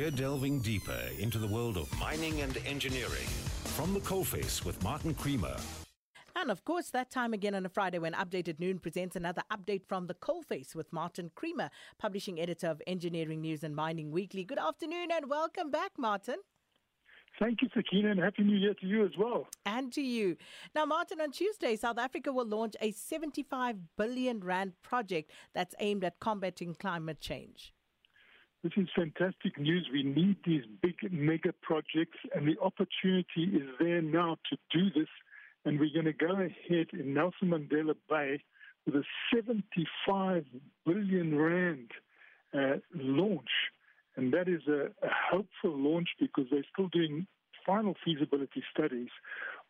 We're delving deeper into the world of mining and engineering. From the coalface with Martin Creamer. And of course, that time again on a Friday when Updated Noon presents another update from the coalface with Martin Creamer, publishing editor of Engineering News and Mining Weekly. Good afternoon and welcome back, Martin. Thank you, Sakina, and Happy New Year to you as well. And to you. Now, Martin, on Tuesday, South Africa will launch a 75 billion rand project that's aimed at combating climate change. This is fantastic news. We need these big mega projects, and the opportunity is there now to do this. And we're going to go ahead in Nelson Mandela Bay with a 75 billion rand uh, launch. And that is a, a hopeful launch because they're still doing final feasibility studies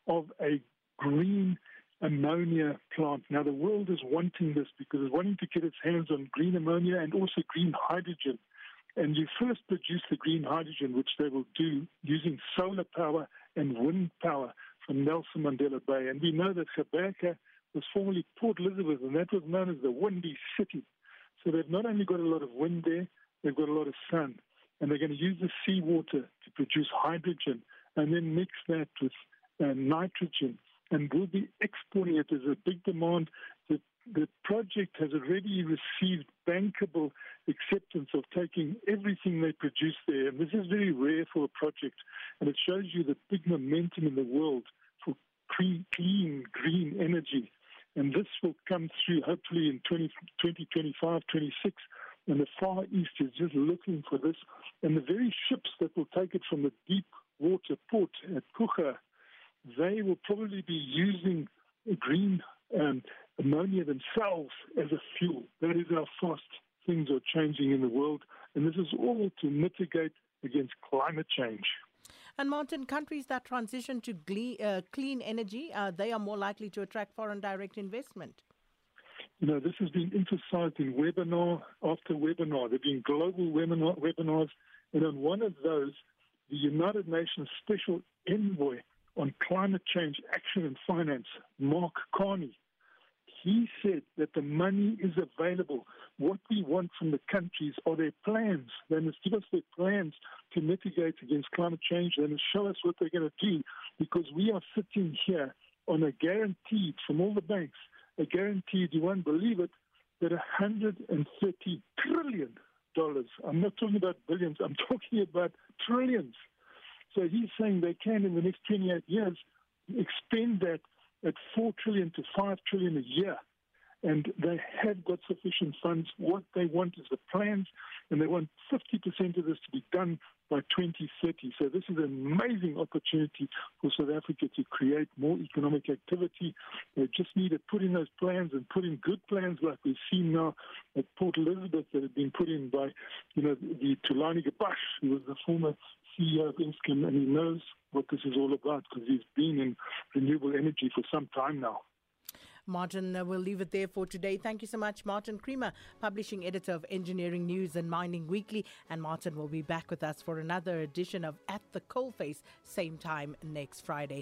of a green ammonia plant. Now, the world is wanting this because it's wanting to get its hands on green ammonia and also green hydrogen. And you first produce the green hydrogen, which they will do using solar power and wind power from Nelson Mandela Bay. And we know that Gqeberha was formerly Port Elizabeth, and that was known as the Windy City. So they've not only got a lot of wind there, they've got a lot of sun. And they're going to use the seawater to produce hydrogen and then mix that with uh, nitrogen. And we'll be exporting it. There's a big demand. The, the project has already received bankable acceptance of taking everything they produce there. And this is very rare for a project. And it shows you the big momentum in the world for clean, clean green energy. And this will come through hopefully in 20, 2025, 26. And the Far East is just looking for this. And the very ships that will take it from the deep water port at Coega, they will probably be using green um, ammonia themselves as a fuel. That is how fast things are changing in the world. And this is all to mitigate against climate change. And Martin, countries that transition to gle- uh, clean energy, uh, they are more likely to attract foreign direct investment. You know, this has been emphasized in webinar after webinar. There have been global webinar, webinars, and on one of those, the United Nations Special Envoy on Climate Change Action and Finance, Mark Carney, he said that the money is available. What we want from the countries are their plans. They must give us their plans to mitigate against climate change. They must show us what they're going to do because we are sitting here on a guaranteed from all the banks, a guaranteed, you won't believe it, that 130 trillion dollars. I'm not talking about billions, I'm talking about trillions. So he's saying they can in the next 28 years expend that at 4 trillion to 5 trillion a year. And they have got sufficient funds. What they want is the plans, and they want 50% of this to be done by 2030. So this is an amazing opportunity for South Africa to create more economic activity. They just need to put in those plans and put in good plans like we've seen now at Port Elizabeth that have been put in by, you know, the Thulani Gcabashe, who was the former CEO of Eskom, and he knows what this is all about because he's been in renewable energy for some time now. Martin, uh, we'll leave it there for today. Thank you so much, Martin Creamer, publishing editor of Engineering News and Mining Weekly. And Martin will be back with us for another edition of At the Coalface, same time next Friday.